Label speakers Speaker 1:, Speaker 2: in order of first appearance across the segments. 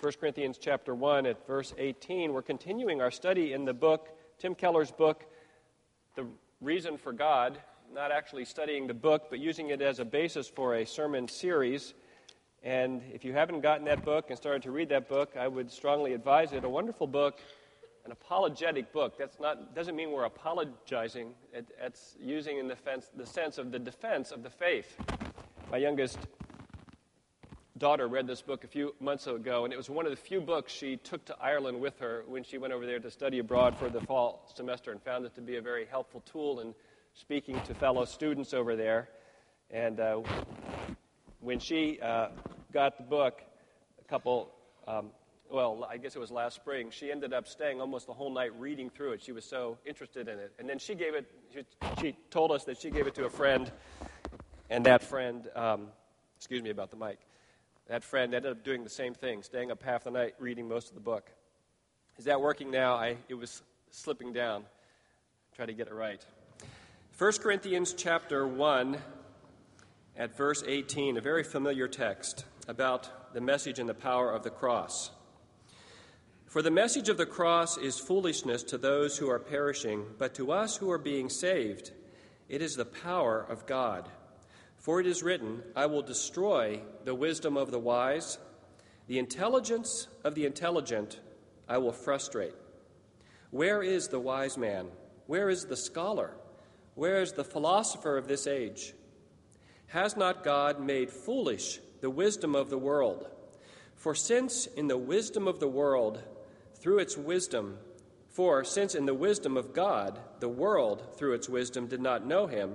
Speaker 1: 1 Corinthians chapter 1 at verse 18. We're continuing our study in the book, Tim Keller's book, The Reason for God, not actually studying the book, but using it as a basis for a sermon series. And if you haven't gotten that book and started to read that book, I would strongly advise it. A wonderful book, an apologetic book. That's not doesn't mean we're apologizing. It, it's using in the, fence, the sense of the defense of the faith. My youngest daughter read this book a few months ago, and it was one of the few books she took to Ireland with her when she went over there to study abroad for the fall semester and found it to be a very helpful tool in speaking to fellow students over there. And uh, when she uh, got the book, a couple, um, well, I guess it was last spring, she ended up staying almost the whole night reading through it. She was so interested in it. And then she gave it, she, she told us that she gave it to a friend, and that friend, um, excuse me about the mic that friend ended up doing the same thing, staying up half the night reading most of the book. Is that working now? I, it was slipping down. Try to get it right. 1 Corinthians chapter 1 at verse 18, a very familiar text about the message and the power of the cross. For the message of the cross is foolishness to those who are perishing, but to us who are being saved, it is the power of God. For it is written, I will destroy the wisdom of the wise, the intelligence of the intelligent I will frustrate. Where is the wise man? Where is the scholar? Where is the philosopher of this age? Has not God made foolish the wisdom of the world? For since in the wisdom of the world, through its wisdom, for since in the wisdom of God, the world, through its wisdom, did not know him,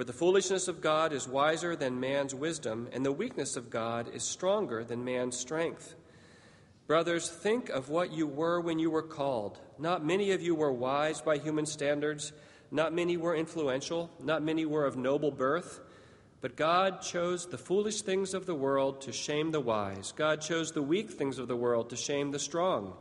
Speaker 1: For the foolishness of God is wiser than man's wisdom, and the weakness of God is stronger than man's strength. Brothers, think of what you were when you were called. Not many of you were wise by human standards, not many were influential, not many were of noble birth. But God chose the foolish things of the world to shame the wise. God chose the weak things of the world to shame the strong.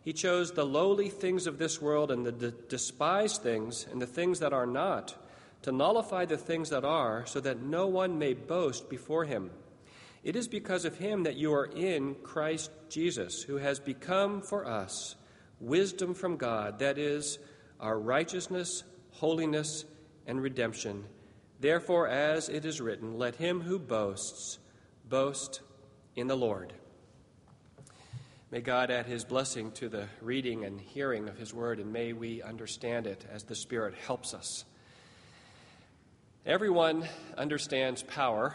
Speaker 1: He chose the lowly things of this world and the despised things and the things that are not to nullify the things that are, so that no one may boast before him. It is because of him that you are in Christ Jesus, who has become for us wisdom from God, that is, our righteousness, holiness, and redemption. Therefore, as it is written, let him who boasts boast in the Lord. May God add his blessing to the reading and hearing of his word, and may we understand it as the Spirit helps us. Everyone understands power.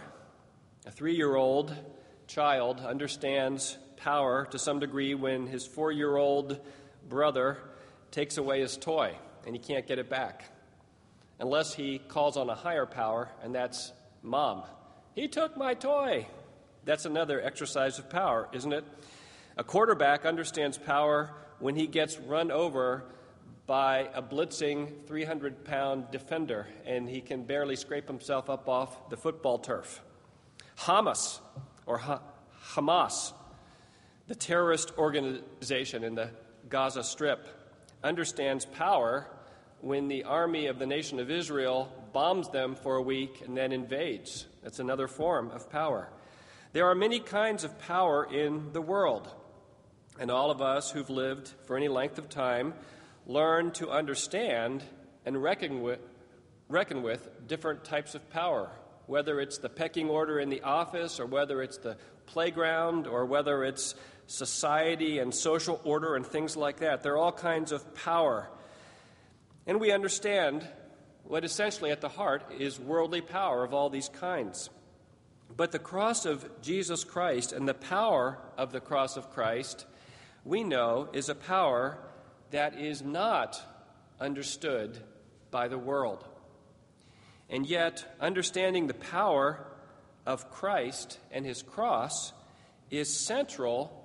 Speaker 1: A three year old child understands power to some degree when his four year old brother takes away his toy and he can't get it back. Unless he calls on a higher power, and that's mom. He took my toy. That's another exercise of power, isn't it? A quarterback understands power when he gets run over by a blitzing 300 pound defender, and he can barely scrape himself up off the football turf. Hamas, or ha- Hamas, the terrorist organization in the Gaza Strip, understands power when the army of the nation of Israel bombs them for a week and then invades. That's another form of power. There are many kinds of power in the world, and all of us who've lived for any length of time learn to understand and reckon with, reckon with different types of power, whether it's the pecking order in the office, or whether it's the playground, or whether it's society and social order and things like that. There are all kinds of power. And we understand what essentially at the heart is worldly power of all these kinds. But the cross of Jesus Christ and the power of the cross of Christ, we know, is a power that is not understood by the world. And yet, understanding the power of Christ and his cross is central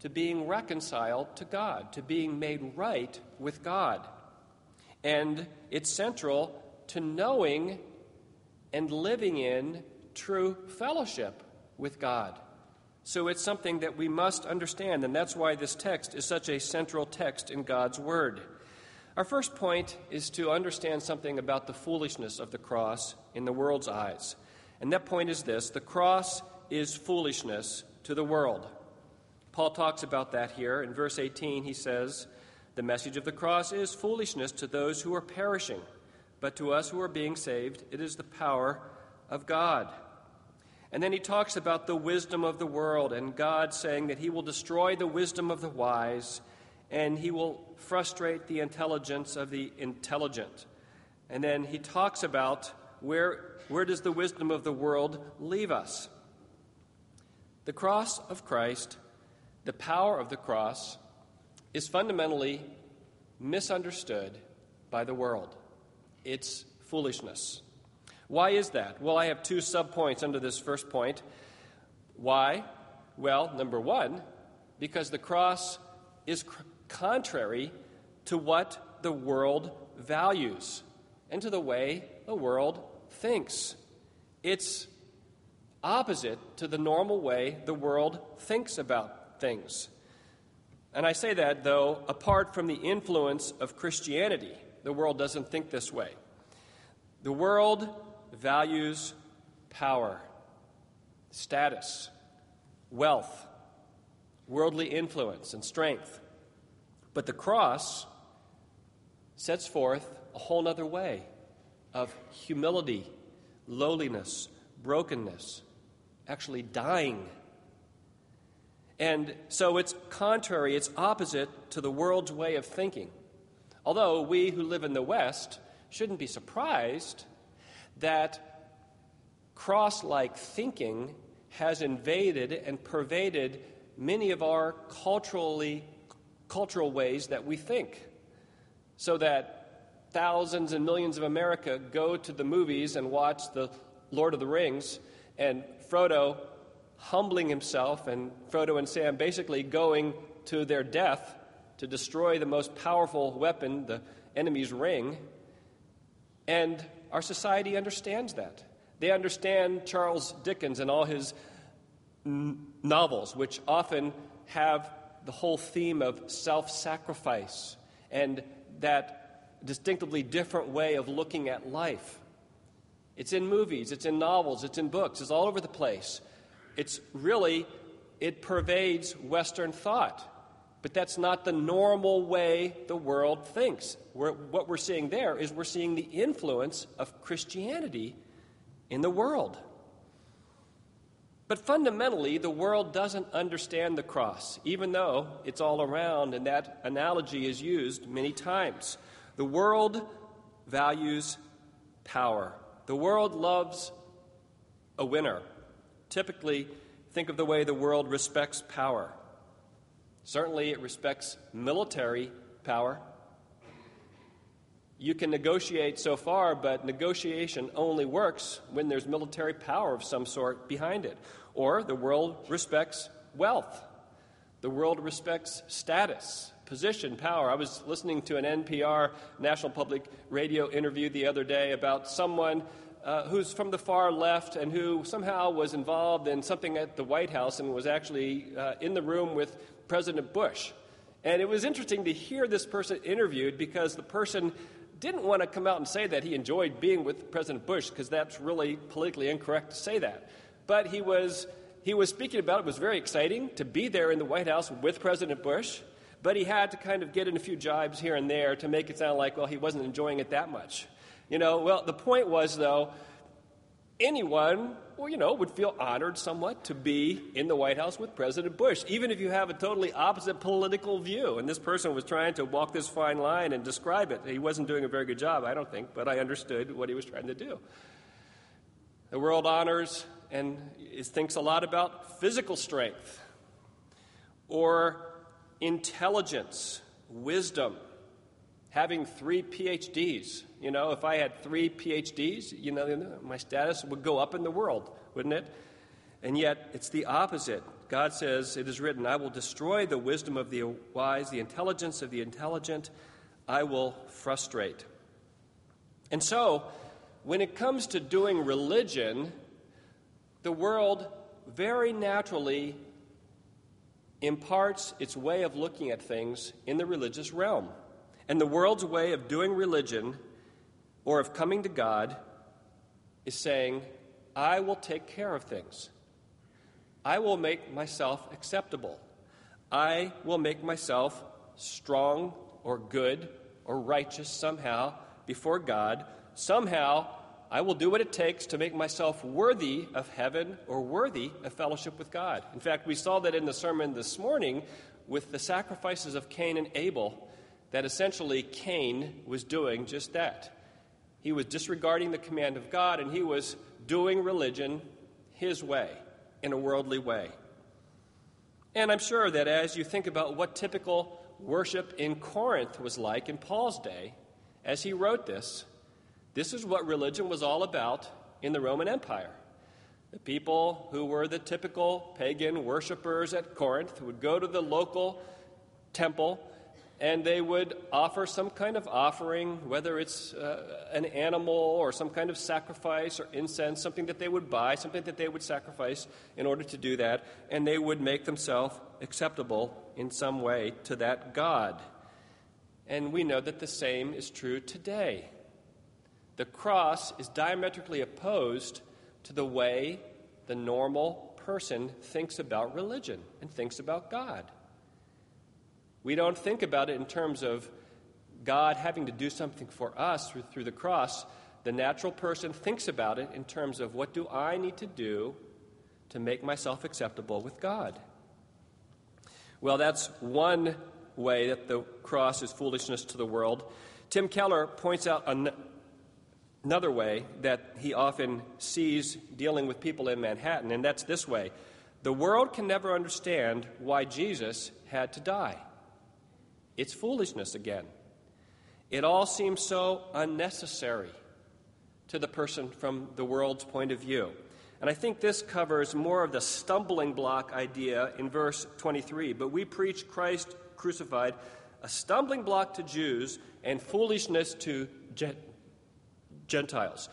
Speaker 1: to being reconciled to God, to being made right with God. And it's central to knowing and living in true fellowship with God. So it's something that we must understand, and that's why this text is such a central text in God's Word. Our first point is to understand something about the foolishness of the cross in the world's eyes. And that point is this the cross is foolishness to the world. Paul talks about that here. In verse 18, he says, The message of the cross is foolishness to those who are perishing, but to us who are being saved, it is the power of God. And then he talks about the wisdom of the world and God saying that he will destroy the wisdom of the wise and he will frustrate the intelligence of the intelligent. And then he talks about where, where does the wisdom of the world leave us? The cross of Christ, the power of the cross, is fundamentally misunderstood by the world. It's foolishness. Why is that? Well, I have two subpoints under this first point. Why? Well, number one, because the cross is cr- contrary to what the world values and to the way the world thinks. It's opposite to the normal way the world thinks about things. And I say that, though, apart from the influence of Christianity, the world doesn't think this way. The world values power, status, wealth, worldly influence, and strength. But the cross sets forth a whole other way of humility, lowliness, brokenness, actually dying. And so it's contrary, it's opposite to the world's way of thinking. Although we who live in the West shouldn't be surprised that cross like thinking has invaded and pervaded many of our culturally cultural ways that we think so that thousands and millions of america go to the movies and watch the lord of the rings and frodo humbling himself and frodo and sam basically going to their death to destroy the most powerful weapon the enemy's ring and our society understands that. They understand Charles Dickens and all his n- novels, which often have the whole theme of self sacrifice and that distinctively different way of looking at life. It's in movies, it's in novels, it's in books, it's all over the place. It's really, it pervades Western thought. But that's not the normal way the world thinks. We're, what we're seeing there is we're seeing the influence of Christianity in the world. But fundamentally, the world doesn't understand the cross, even though it's all around, and that analogy is used many times. The world values power, the world loves a winner. Typically, think of the way the world respects power. Certainly, it respects military power. You can negotiate so far, but negotiation only works when there's military power of some sort behind it. Or the world respects wealth, the world respects status, position, power. I was listening to an NPR National Public Radio interview the other day about someone uh, who's from the far left and who somehow was involved in something at the White House and was actually uh, in the room with President Bush. And it was interesting to hear this person interviewed because the person didn't want to come out and say that he enjoyed being with President Bush because that's really politically incorrect to say that. But he was, he was speaking about it was very exciting to be there in the White House with President Bush, but he had to kind of get in a few jibes here and there to make it sound like, well, he wasn't enjoying it that much. You know, well, the point was, though, anyone, well, you know, would feel honored somewhat to be in the White House with President Bush, even if you have a totally opposite political view. And this person was trying to walk this fine line and describe it. He wasn't doing a very good job, I don't think, but I understood what he was trying to do. The world honors and thinks a lot about physical strength or intelligence, wisdom, having three PhDs. You know, if I had three PhDs, you know, my status would go up in the world, wouldn't it? And yet, it's the opposite. God says, It is written, I will destroy the wisdom of the wise, the intelligence of the intelligent, I will frustrate. And so, when it comes to doing religion, the world very naturally imparts its way of looking at things in the religious realm. And the world's way of doing religion or of coming to God is saying, I will take care of things. I will make myself acceptable. I will make myself strong or good or righteous somehow before God. Somehow, I will do what it takes to make myself worthy of heaven or worthy of fellowship with God. In fact, we saw that in the sermon this morning with the sacrifices of Cain and Abel, that essentially Cain was doing just that. He was disregarding the command of God and he was doing religion his way, in a worldly way. And I'm sure that as you think about what typical worship in Corinth was like in Paul's day, as he wrote this, this is what religion was all about in the Roman Empire. The people who were the typical pagan worshippers at Corinth would go to the local temple and they would offer some kind of offering, whether it's uh, an animal or some kind of sacrifice or incense, something that they would buy, something that they would sacrifice in order to do that, and they would make themselves acceptable in some way to that God. And we know that the same is true today. The cross is diametrically opposed to the way the normal person thinks about religion and thinks about God. We don't think about it in terms of God having to do something for us through, through the cross. The natural person thinks about it in terms of what do I need to do to make myself acceptable with God? Well, that's one way that the cross is foolishness to the world. Tim Keller points out an- another way that he often sees dealing with people in Manhattan, and that's this way the world can never understand why Jesus had to die. It's foolishness again. It all seems so unnecessary to the person from the world's point of view. And I think this covers more of the stumbling block idea in verse 23. But we preach Christ crucified, a stumbling block to Jews and foolishness to Gentiles.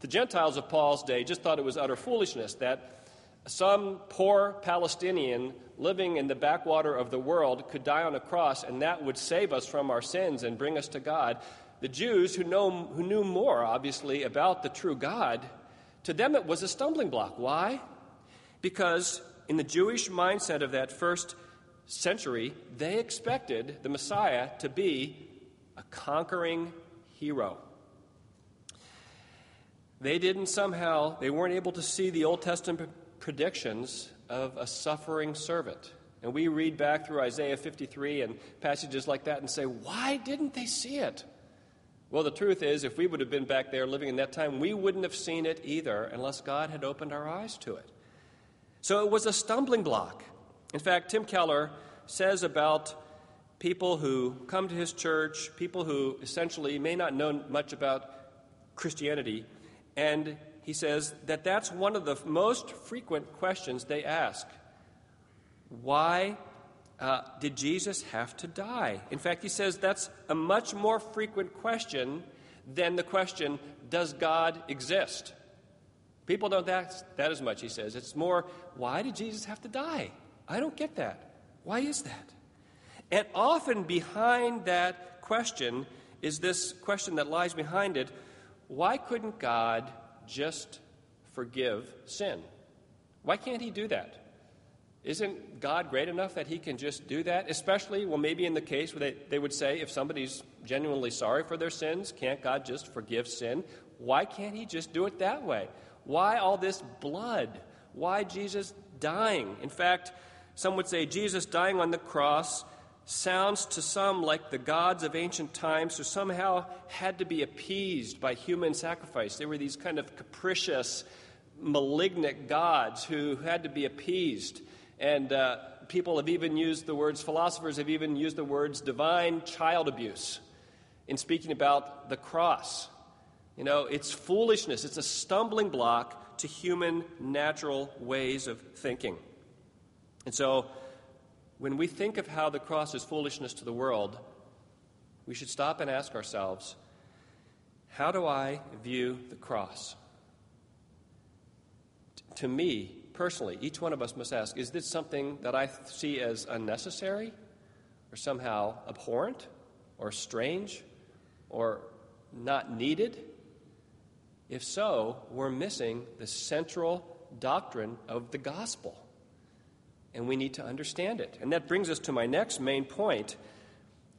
Speaker 1: The Gentiles of Paul's day just thought it was utter foolishness that some poor Palestinian living in the backwater of the world could die on a cross, and that would save us from our sins and bring us to God. The Jews, who, know, who knew more, obviously, about the true God, to them it was a stumbling block. Why? Because in the Jewish mindset of that first century, they expected the Messiah to be a conquering hero. They didn't somehow, they weren't able to see the Old Testament predictions of a suffering servant. And we read back through Isaiah 53 and passages like that and say, why didn't they see it? Well, the truth is, if we would have been back there living in that time, we wouldn't have seen it either unless God had opened our eyes to it. So it was a stumbling block. In fact, Tim Keller says about people who come to his church, people who essentially may not know much about Christianity, and he says that that's one of the most frequent questions they ask. Why uh, did Jesus have to die? In fact, he says that's a much more frequent question than the question, Does God exist? People don't ask that as much, he says. It's more, Why did Jesus have to die? I don't get that. Why is that? And often behind that question is this question that lies behind it why couldn't God just forgive sin. Why can't he do that? Isn't God great enough that he can just do that? Especially, well, maybe in the case where they, they would say if somebody's genuinely sorry for their sins, can't God just forgive sin? Why can't he just do it that way? Why all this blood? Why Jesus dying? In fact, some would say Jesus dying on the cross sounds to some like the gods of ancient times who somehow had to be appeased by human sacrifice. They were these kind of capricious, malignant gods who had to be appeased. And uh, people have even used the words, philosophers have even used the words divine child abuse in speaking about the cross. You know, it's foolishness, it's a stumbling block to human natural ways of thinking. And so, when we think of how the cross is foolishness to the world, we should stop and ask ourselves How do I view the cross? T- to me, personally, each one of us must ask is this something that I see as unnecessary or somehow abhorrent or strange or not needed? If so, we're missing the central doctrine of the gospel. And we need to understand it. And that brings us to my next main point,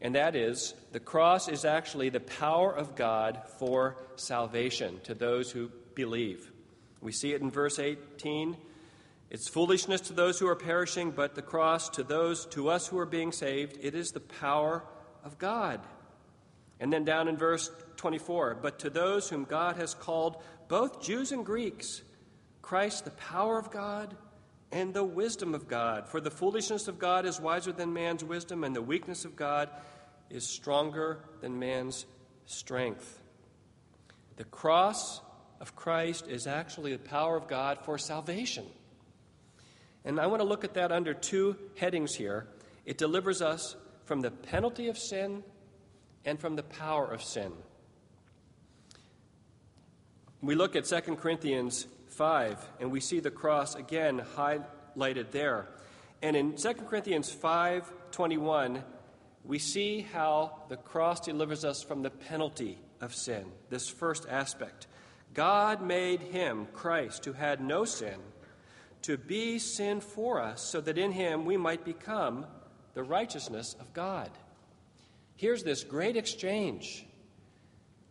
Speaker 1: and that is the cross is actually the power of God for salvation to those who believe. We see it in verse 18. It's foolishness to those who are perishing, but the cross to those to us who are being saved, it is the power of God. And then down in verse 24, but to those whom God has called, both Jews and Greeks, Christ the power of God and the wisdom of God. For the foolishness of God is wiser than man's wisdom, and the weakness of God is stronger than man's strength. The cross of Christ is actually the power of God for salvation. And I want to look at that under two headings here. It delivers us from the penalty of sin and from the power of sin. We look at 2 Corinthians 5 and we see the cross again highlighted there. And in 2 Corinthians 5:21, we see how the cross delivers us from the penalty of sin. This first aspect. God made him, Christ, who had no sin, to be sin for us, so that in him we might become the righteousness of God. Here's this great exchange.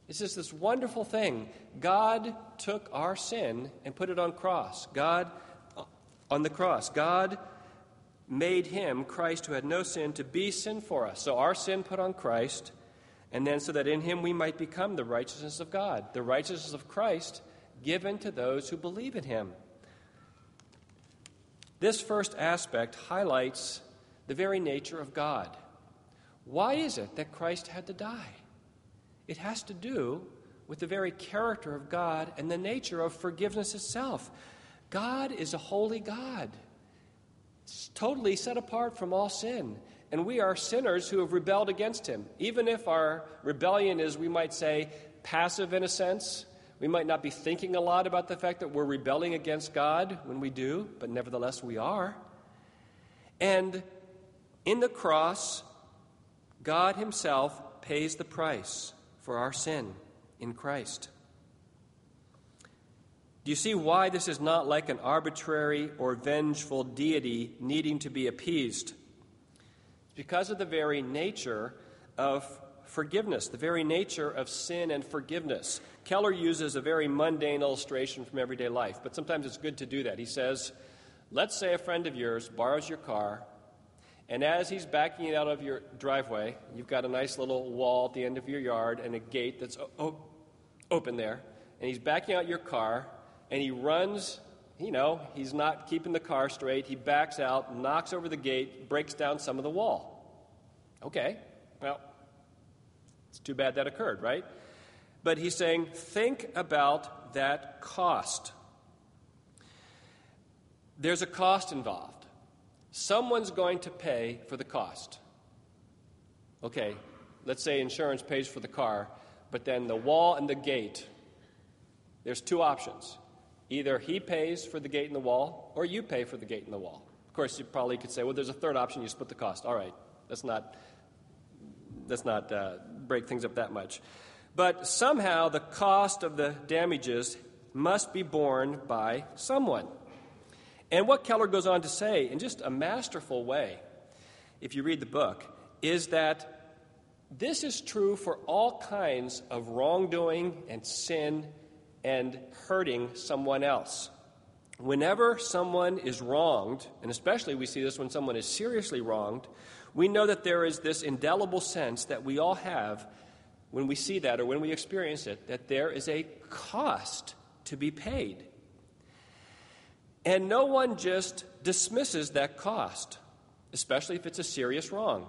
Speaker 1: This is this wonderful thing. God took our sin and put it on cross. God on the cross. God made him, Christ, who had no sin, to be sin for us. So our sin put on Christ, and then so that in him we might become the righteousness of God, the righteousness of Christ given to those who believe in him. This first aspect highlights the very nature of God. Why is it that Christ had to die? It has to do with the very character of God and the nature of forgiveness itself. God is a holy God, it's totally set apart from all sin. And we are sinners who have rebelled against him. Even if our rebellion is, we might say, passive in a sense, we might not be thinking a lot about the fact that we're rebelling against God when we do, but nevertheless we are. And in the cross, God Himself pays the price for our sin in Christ. Do you see why this is not like an arbitrary or vengeful deity needing to be appeased? It's because of the very nature of forgiveness, the very nature of sin and forgiveness. Keller uses a very mundane illustration from everyday life, but sometimes it's good to do that. He says, Let's say a friend of yours borrows your car, and as he's backing it out of your driveway, you've got a nice little wall at the end of your yard and a gate that's open there, and he's backing out your car, and he runs. You know, he's not keeping the car straight. He backs out, knocks over the gate, breaks down some of the wall. Okay, well, it's too bad that occurred, right? But he's saying, think about that cost. There's a cost involved. Someone's going to pay for the cost. Okay, let's say insurance pays for the car, but then the wall and the gate, there's two options. Either he pays for the gate and the wall, or you pay for the gate and the wall. Of course, you probably could say, well, there's a third option, you split the cost. All right, let's not, let's not uh, break things up that much. But somehow the cost of the damages must be borne by someone. And what Keller goes on to say, in just a masterful way, if you read the book, is that this is true for all kinds of wrongdoing and sin and hurting someone else. Whenever someone is wronged, and especially we see this when someone is seriously wronged, we know that there is this indelible sense that we all have when we see that or when we experience it, that there is a cost to be paid. And no one just dismisses that cost, especially if it's a serious wrong.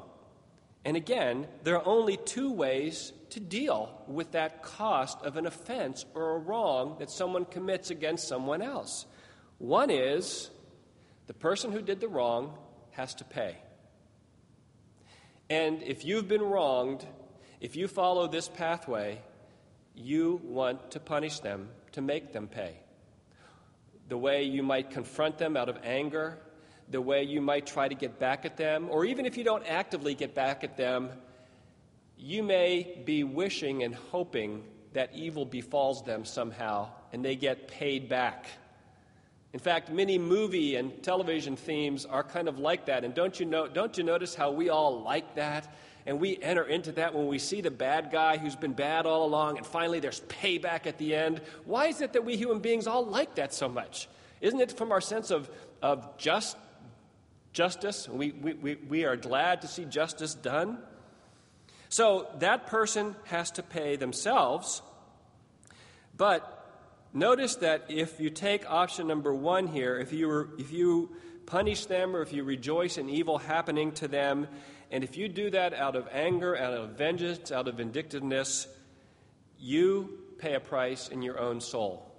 Speaker 1: And again, there are only two ways to deal with that cost of an offense or a wrong that someone commits against someone else. One is the person who did the wrong has to pay. And if you've been wronged, if you follow this pathway, you want to punish them to make them pay. The way you might confront them out of anger, the way you might try to get back at them, or even if you don't actively get back at them, you may be wishing and hoping that evil befalls them somehow and they get paid back. In fact, many movie and television themes are kind of like that. And don't you, know, don't you notice how we all like that? And we enter into that when we see the bad guy who's been bad all along, and finally there's payback at the end. Why is it that we human beings all like that so much? Isn't it from our sense of, of just, justice? We, we, we, we are glad to see justice done. So that person has to pay themselves. But notice that if you take option number one here, if you, if you punish them or if you rejoice in evil happening to them, and if you do that out of anger, out of vengeance, out of vindictiveness, you pay a price in your own soul.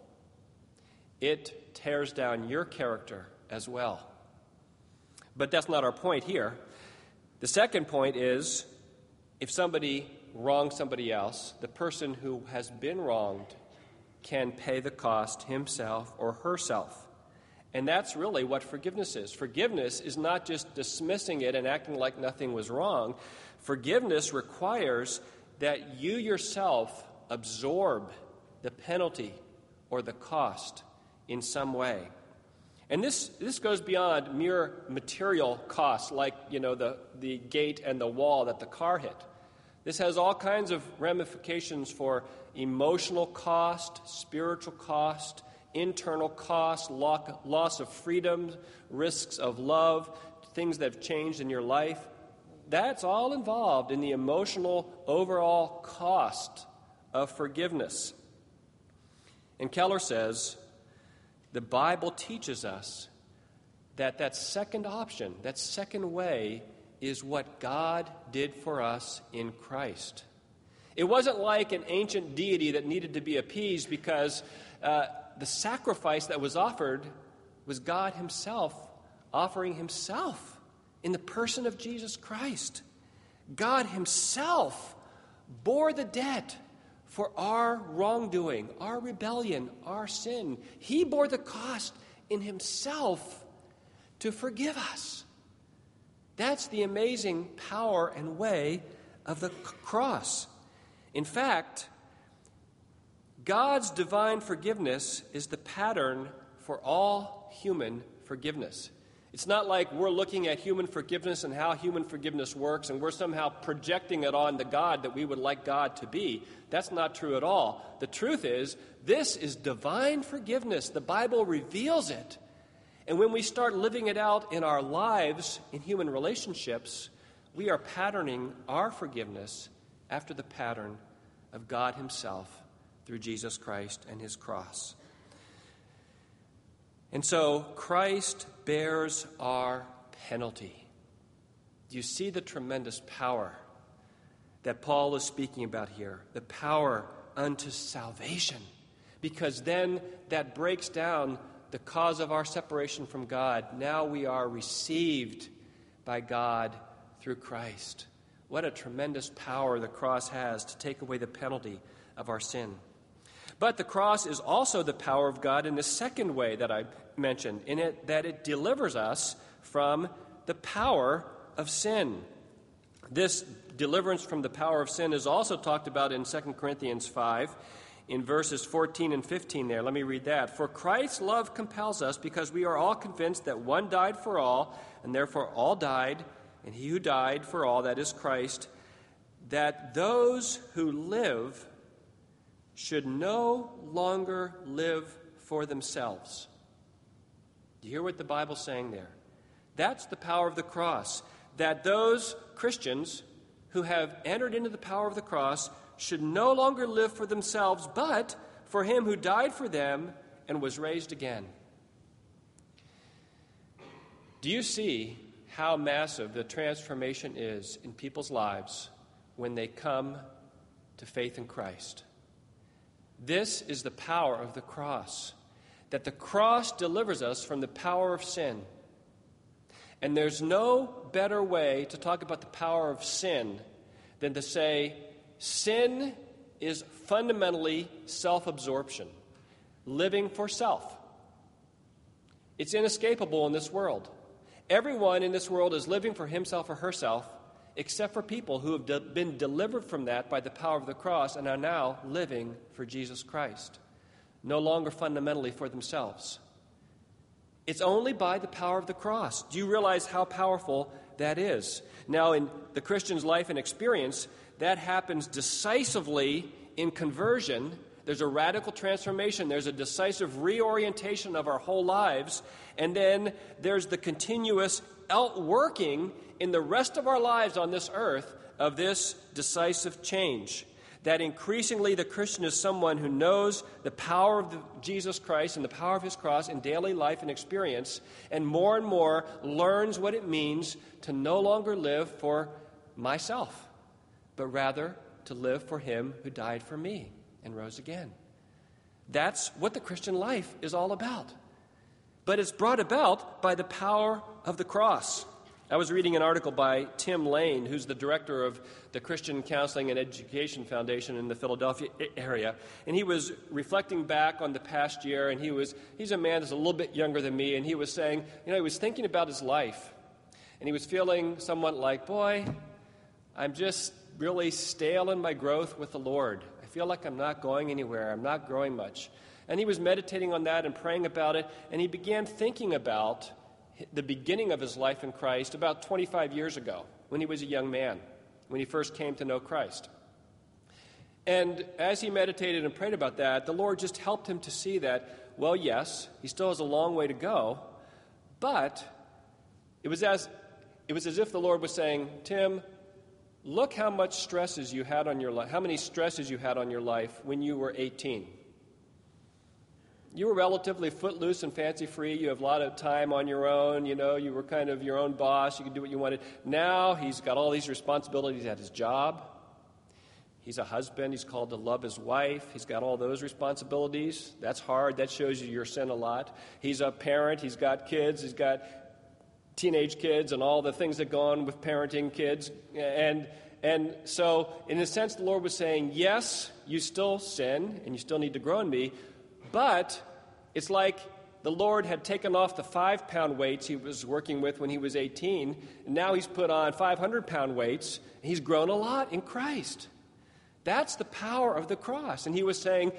Speaker 1: It tears down your character as well. But that's not our point here. The second point is if somebody wrongs somebody else, the person who has been wronged can pay the cost himself or herself. And that's really what forgiveness is. Forgiveness is not just dismissing it and acting like nothing was wrong. Forgiveness requires that you yourself absorb the penalty or the cost in some way. And this, this goes beyond mere material costs, like you know, the, the gate and the wall that the car hit. This has all kinds of ramifications for emotional cost, spiritual cost, internal cost, loss of freedom, risks of love, things that have changed in your life. That's all involved in the emotional overall cost of forgiveness. And Keller says the Bible teaches us that that second option, that second way, is what God did for us in Christ. It wasn't like an ancient deity that needed to be appeased because uh, the sacrifice that was offered was God Himself offering Himself in the person of Jesus Christ. God Himself bore the debt for our wrongdoing, our rebellion, our sin. He bore the cost in Himself to forgive us. That's the amazing power and way of the cross. In fact, God's divine forgiveness is the pattern for all human forgiveness. It's not like we're looking at human forgiveness and how human forgiveness works and we're somehow projecting it on the God that we would like God to be. That's not true at all. The truth is, this is divine forgiveness. The Bible reveals it. And when we start living it out in our lives, in human relationships, we are patterning our forgiveness after the pattern of God Himself through Jesus Christ and his cross. And so Christ bears our penalty. Do you see the tremendous power that Paul is speaking about here? The power unto salvation. Because then that breaks down the cause of our separation from God. Now we are received by God through Christ. What a tremendous power the cross has to take away the penalty of our sin. But the cross is also the power of God in the second way that I mentioned, in it that it delivers us from the power of sin. This deliverance from the power of sin is also talked about in 2 Corinthians 5 in verses 14 and 15 there. Let me read that. For Christ's love compels us because we are all convinced that one died for all, and therefore all died, and he who died for all, that is Christ, that those who live should no longer live for themselves. Do you hear what the Bible's saying there? That's the power of the cross. That those Christians who have entered into the power of the cross should no longer live for themselves, but for him who died for them and was raised again. Do you see how massive the transformation is in people's lives when they come to faith in Christ? This is the power of the cross. That the cross delivers us from the power of sin. And there's no better way to talk about the power of sin than to say, sin is fundamentally self absorption, living for self. It's inescapable in this world. Everyone in this world is living for himself or herself, except for people who have de- been delivered from that by the power of the cross and are now living for Jesus Christ, no longer fundamentally for themselves. It's only by the power of the cross. Do you realize how powerful that is? Now, in the Christian's life and experience, that happens decisively in conversion. There's a radical transformation, there's a decisive reorientation of our whole lives, and then there's the continuous outworking in the rest of our lives on this earth of this decisive change that increasingly the Christian is someone who knows the power of the, Jesus Christ and the power of his cross in daily life and experience, and more and more learns what it means to no longer live for myself, but rather to live for him who died for me and rose again. That's what the Christian life is all about. But it's brought about by the power of the cross. I was reading an article by Tim Lane, who's the director of the Christian Counseling and Education Foundation in the Philadelphia area, and he was reflecting back on the past year, and he was he's a man that's a little bit younger than me, and he was saying, you know, he was thinking about his life, and he was feeling somewhat like, boy, I'm just really stale in my growth with the Lord. I feel like I'm not going anywhere. I'm not growing much. And he was meditating on that and praying about it, and he began thinking about the beginning of his life in Christ about 25 years ago when he was a young man, when he first came to know Christ. And as he meditated and prayed about that, the Lord just helped him to see that, well, yes, he still has a long way to go, but it was as, it was as if the Lord was saying, Tim, look how much stresses you had on your life, how many stresses you had on your life when you were 18 you were relatively footloose and fancy free. You have a lot of time on your own. You know, you were kind of your own boss. You could do what you wanted. Now he's got all these responsibilities at his job. He's a husband. He's called to love his wife. He's got all those responsibilities. That's hard. That shows you your sin a lot. He's a parent. He's got kids. He's got teenage kids and all the things that go on with parenting kids. And, and so, in a sense, the Lord was saying, Yes, you still sin and you still need to grow in me, but it's like the Lord had taken off the five pound weights he was working with when he was 18, and now he's put on 500 pound weights. He's grown a lot in Christ. That's the power of the cross. And he was saying,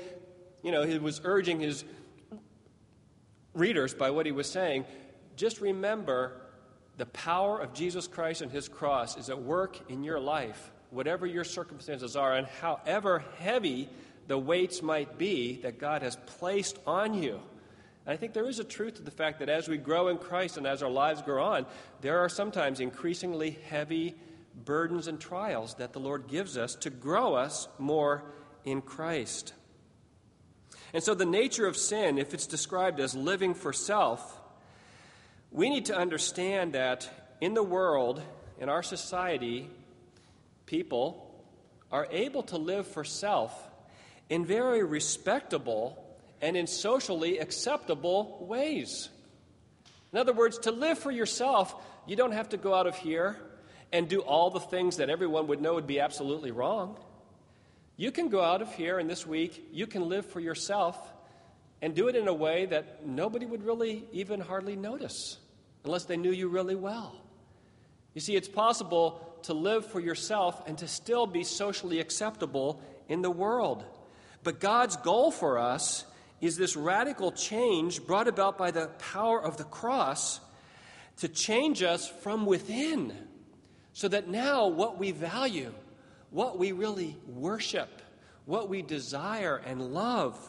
Speaker 1: you know, he was urging his readers by what he was saying just remember the power of Jesus Christ and his cross is at work in your life, whatever your circumstances are, and however heavy the weights might be that God has placed on you. And I think there is a truth to the fact that as we grow in Christ and as our lives grow on, there are sometimes increasingly heavy burdens and trials that the Lord gives us to grow us more in Christ. And so, the nature of sin, if it's described as living for self, we need to understand that in the world, in our society, people are able to live for self in very respectable and in socially acceptable ways. In other words, to live for yourself, you don't have to go out of here and do all the things that everyone would know would be absolutely wrong. You can go out of here and this week, you can live for yourself and do it in a way that nobody would really even hardly notice unless they knew you really well. You see, it's possible to live for yourself and to still be socially acceptable in the world. But God's goal for us is this radical change brought about by the power of the cross to change us from within so that now what we value, what we really worship, what we desire and love,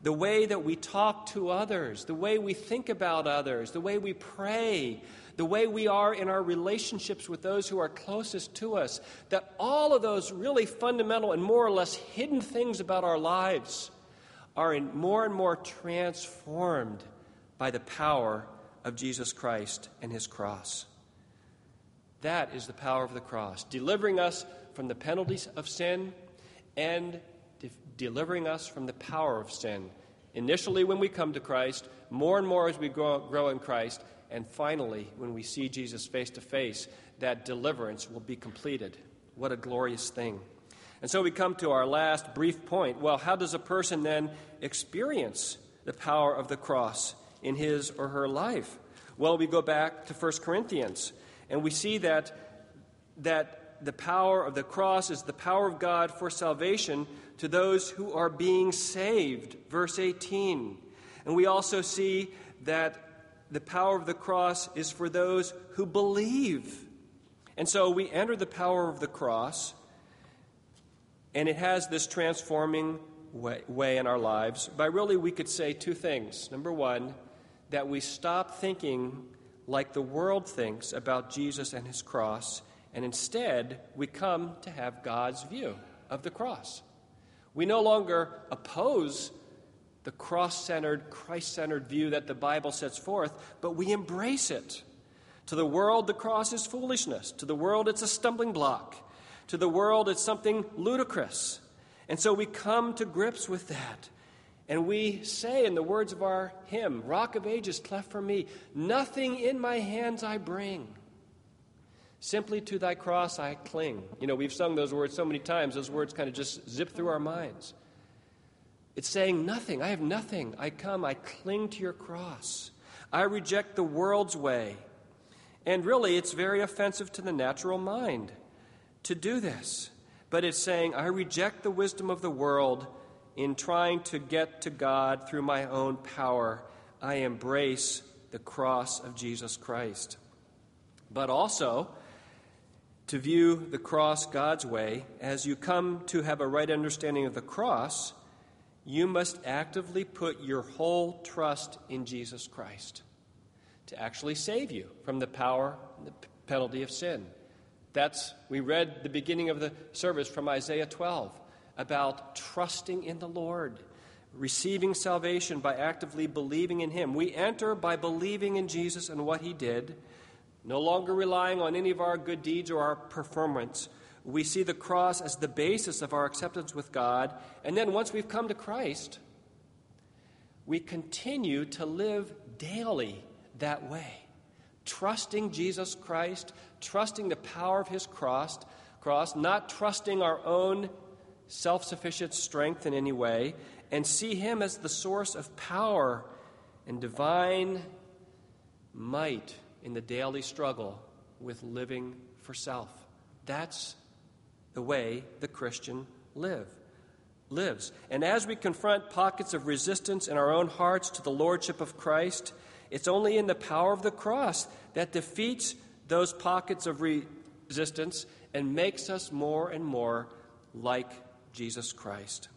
Speaker 1: the way that we talk to others, the way we think about others, the way we pray, the way we are in our relationships with those who are closest to us, that all of those really fundamental and more or less hidden things about our lives are more and more transformed by the power of Jesus Christ and his cross. That is the power of the cross, delivering us from the penalties of sin and de- delivering us from the power of sin. Initially, when we come to Christ, more and more as we grow, grow in Christ, and finally, when we see Jesus face to face, that deliverance will be completed. What a glorious thing. And so we come to our last brief point. Well, how does a person then experience the power of the cross in his or her life? Well, we go back to 1 Corinthians, and we see that, that the power of the cross is the power of God for salvation to those who are being saved. Verse 18. And we also see that the power of the cross is for those who believe. And so we enter the power of the cross, and it has this transforming way, way, in our lives by really, we could say two things. Number one, that we stop thinking like the world thinks about Jesus and his cross, and instead we come to have God's view of the cross. We no longer oppose the cross centered, Christ centered view that the Bible sets forth, but we embrace it. To the world, the cross is foolishness. To the world, it's a stumbling block. To the world, it's something ludicrous. And so we come to grips with that. And we say, in the words of our hymn, Rock of Ages, cleft for me, nothing in my hands I bring. Simply to thy cross I cling. You know, we've sung those words so many times, those words kind of just zip through our minds. It's saying nothing. I have nothing. I come. I cling to your cross. I reject the world's way. And really, it's very offensive to the natural mind to do this. But it's saying, I reject the wisdom of the world in trying to get to God through my own power. I embrace the cross of Jesus Christ. But also, to view the cross God's way, as you come to have a right understanding of the cross, you must actively put your whole trust in Jesus Christ to actually save you from the power and the penalty of sin. That's, we read the beginning of the service from Isaiah 12 about trusting in the Lord, receiving salvation by actively believing in Him. We enter by believing in Jesus and what He did, no longer relying on any of our good deeds or our performance we see the cross as the basis of our acceptance with God. And then once we've come to Christ, we continue to live daily that way, trusting Jesus Christ, trusting the power of his cross, cross not trusting our own self sufficient strength in any way, and see him as the source of power and divine might in the daily struggle with living for self. That's the way the Christian live lives. And as we confront pockets of resistance in our own hearts to the lordship of Christ, it's only in the power of the cross that defeats those pockets of resistance and makes us more and more like Jesus Christ.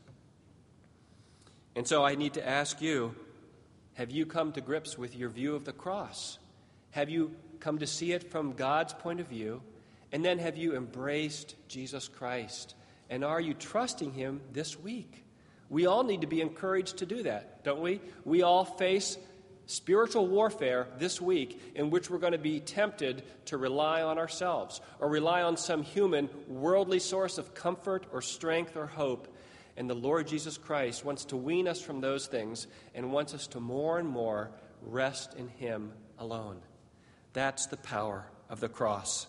Speaker 1: And so I need to ask you have you come to grips with your view of the cross? Have you come to see it from God's point of view? And then have you embraced Jesus Christ? And are you trusting Him this week? We all need to be encouraged to do that, don't we? We all face spiritual warfare this week in which we're going to be tempted to rely on ourselves or rely on some human, worldly source of comfort or strength or hope. And the Lord Jesus Christ wants to wean us from those things and wants us to more and more rest in Him alone. That's the power of the cross.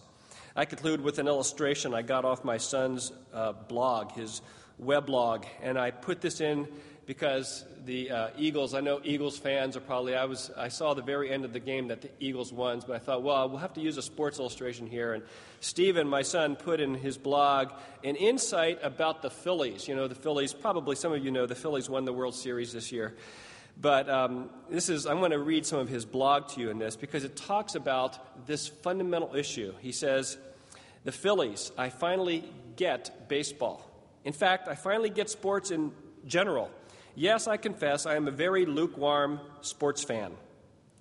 Speaker 1: I conclude with an illustration I got off my son's uh, blog, his weblog, and I put this in because the uh, Eagles, I know Eagles fans are probably, I, was, I saw the very end of the game that the Eagles won, but I thought, well, we'll have to use a sports illustration here. And Stephen, my son, put in his blog an insight about the Phillies. You know, the Phillies, probably some of you know, the Phillies won the World Series this year. But um, this is, I'm going to read some of his blog to you in this because it talks about this fundamental issue. He says, the Phillies, I finally get baseball. In fact, I finally get sports in general. Yes, I confess I am a very lukewarm sports fan.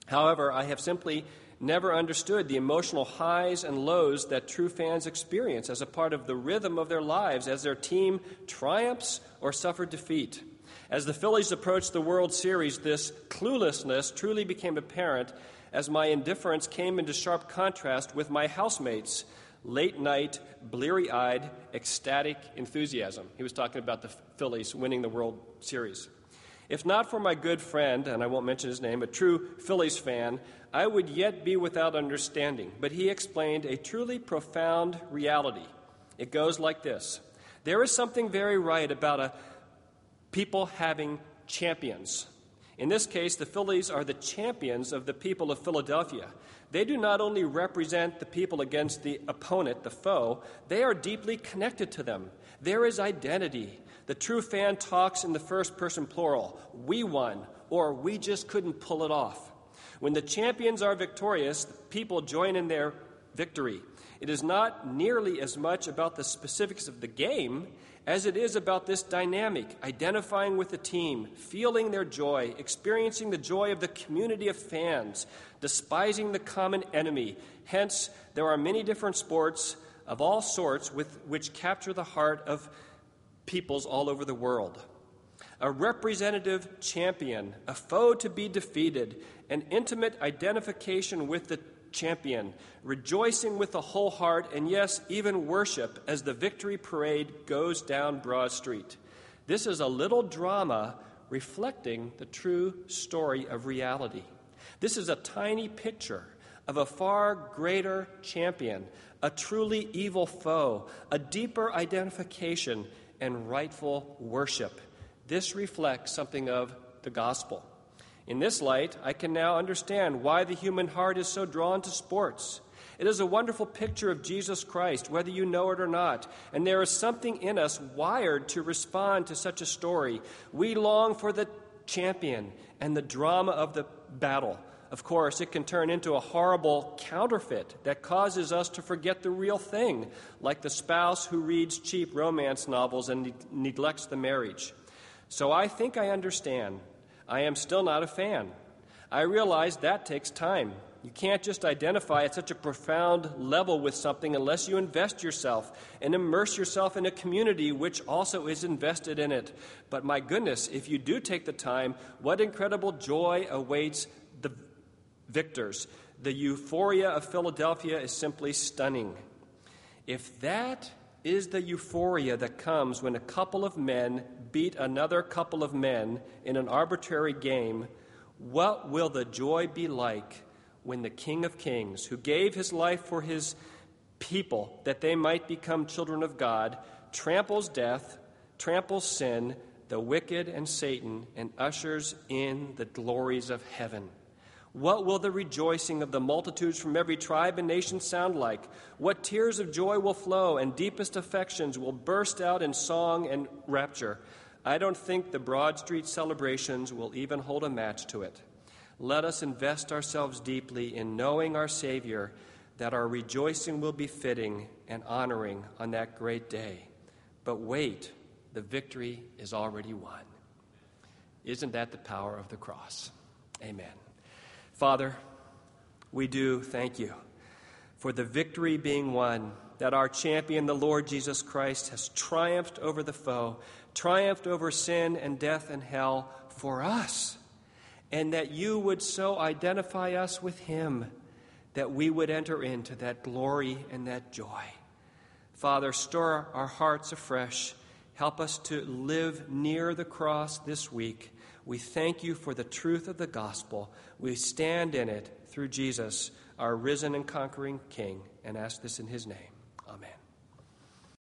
Speaker 1: However, I have simply never understood the emotional highs and lows that true fans experience as a part of the rhythm of their lives as their team triumphs or suffers defeat. As the Phillies approached the World Series, this cluelessness truly became apparent as my indifference came into sharp contrast with my housemates late night, bleary eyed, ecstatic enthusiasm. He was talking about the Phillies winning the World Series. If not for my good friend, and I won't mention his name, a true Phillies fan, I would yet be without understanding. But he explained a truly profound reality. It goes like this There is something very right about a people having champions. In this case, the Phillies are the champions of the people of Philadelphia. They do not only represent the people against the opponent, the foe, they are deeply connected to them. There is identity. The true fan talks in the first person plural we won, or we just couldn't pull it off. When the champions are victorious, the people join in their victory. It is not nearly as much about the specifics of the game as it is about this dynamic, identifying with the team, feeling their joy, experiencing the joy of the community of fans, despising the common enemy. Hence, there are many different sports of all sorts with, which capture the heart of peoples all over the world. A representative champion, a foe to be defeated, an intimate identification with the champion, rejoicing with the whole heart, and yes, even worship as the victory parade goes down Broad Street. This is a little drama reflecting the true story of reality. This is a tiny picture of a far greater champion, a truly evil foe, a deeper identification, and rightful worship. This reflects something of the gospel. In this light, I can now understand why the human heart is so drawn to sports. It is a wonderful picture of Jesus Christ, whether you know it or not, and there is something in us wired to respond to such a story. We long for the champion and the drama of the battle. Of course, it can turn into a horrible counterfeit that causes us to forget the real thing, like the spouse who reads cheap romance novels and ne- neglects the marriage. So I think I understand I am still not a fan. I realize that takes time. You can't just identify at such a profound level with something unless you invest yourself and immerse yourself in a community which also is invested in it. But my goodness, if you do take the time, what incredible joy awaits the victors. The euphoria of Philadelphia is simply stunning. If that is the euphoria that comes when a couple of men beat another couple of men in an arbitrary game, what will the joy be like when the King of Kings, who gave his life for his people that they might become children of God, tramples death, tramples sin, the wicked, and Satan, and ushers in the glories of heaven? What will the rejoicing of the multitudes from every tribe and nation sound like? What tears of joy will flow, and deepest affections will burst out in song and rapture? I don't think the Broad Street celebrations will even hold a match to it. Let us invest ourselves deeply in knowing our Savior, that our rejoicing will be fitting and honoring on that great day. But wait, the victory is already won. Isn't that the power of the cross? Amen. Father, we do thank you for the victory being won, that our champion, the Lord Jesus Christ, has triumphed over the foe, triumphed over sin and death and hell for us, and that you would so identify us with him that we would enter into that glory and that joy. Father, stir our hearts afresh. Help us to live near the cross this week we thank you for the truth of the gospel. We stand in it through Jesus, our risen and conquering King, and ask this in his name.